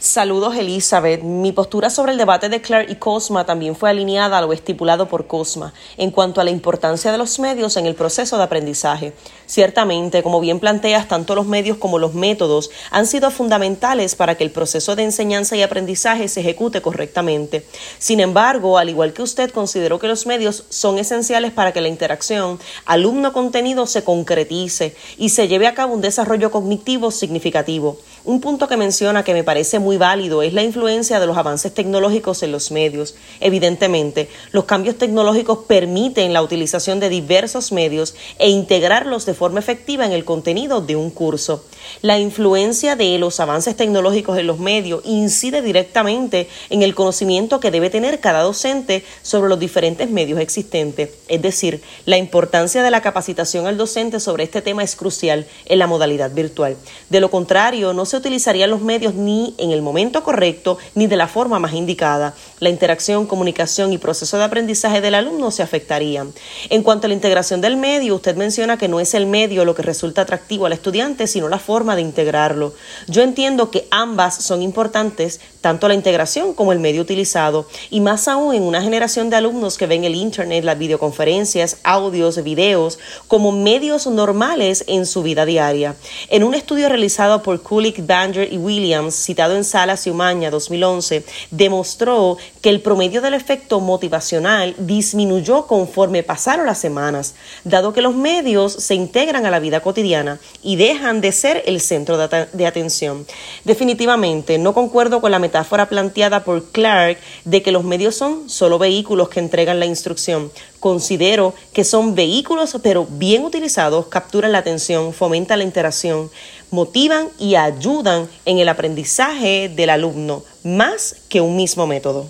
Saludos Elizabeth. Mi postura sobre el debate de Claire y Cosma también fue alineada a lo estipulado por Cosma en cuanto a la importancia de los medios en el proceso de aprendizaje. Ciertamente, como bien planteas, tanto los medios como los métodos han sido fundamentales para que el proceso de enseñanza y aprendizaje se ejecute correctamente. Sin embargo, al igual que usted, consideró que los medios son esenciales para que la interacción alumno-contenido se concretice y se lleve a cabo un desarrollo cognitivo significativo. Un punto que menciona que me parece muy válido es la influencia de los avances tecnológicos en los medios. Evidentemente, los cambios tecnológicos permiten la utilización de diversos medios e integrarlos de forma efectiva en el contenido de un curso. La influencia de los avances tecnológicos en los medios incide directamente en el conocimiento que debe tener cada docente sobre los diferentes medios existentes. Es decir, la importancia de la capacitación al docente sobre este tema es crucial en la modalidad virtual. De lo contrario, no se utilizarían los medios ni en el momento correcto ni de la forma más indicada. La interacción, comunicación y proceso de aprendizaje del alumno se afectarían. En cuanto a la integración del medio, usted menciona que no es el medio lo que resulta atractivo al estudiante, sino la forma de integrarlo. Yo entiendo que ambas son importantes, tanto la integración como el medio utilizado, y más aún en una generación de alumnos que ven el Internet, las videoconferencias, audios, videos, como medios normales en su vida diaria. En un estudio realizado por Kulik, Banger y Williams, citado en Salas y Umaña 2011, demostró que el promedio del efecto motivacional disminuyó conforme pasaron las semanas, dado que los medios se integran a la vida cotidiana y dejan de ser el centro de, atención. Definitivamente, no concuerdo con la metáfora planteada por Clark de que los medios son solo vehículos que entregan la instrucción. Considero que son vehículos, pero bien utilizados, capturan la atención, fomentan la interacción, motivan y ayudan en el aprendizaje del alumno, más que un mismo método.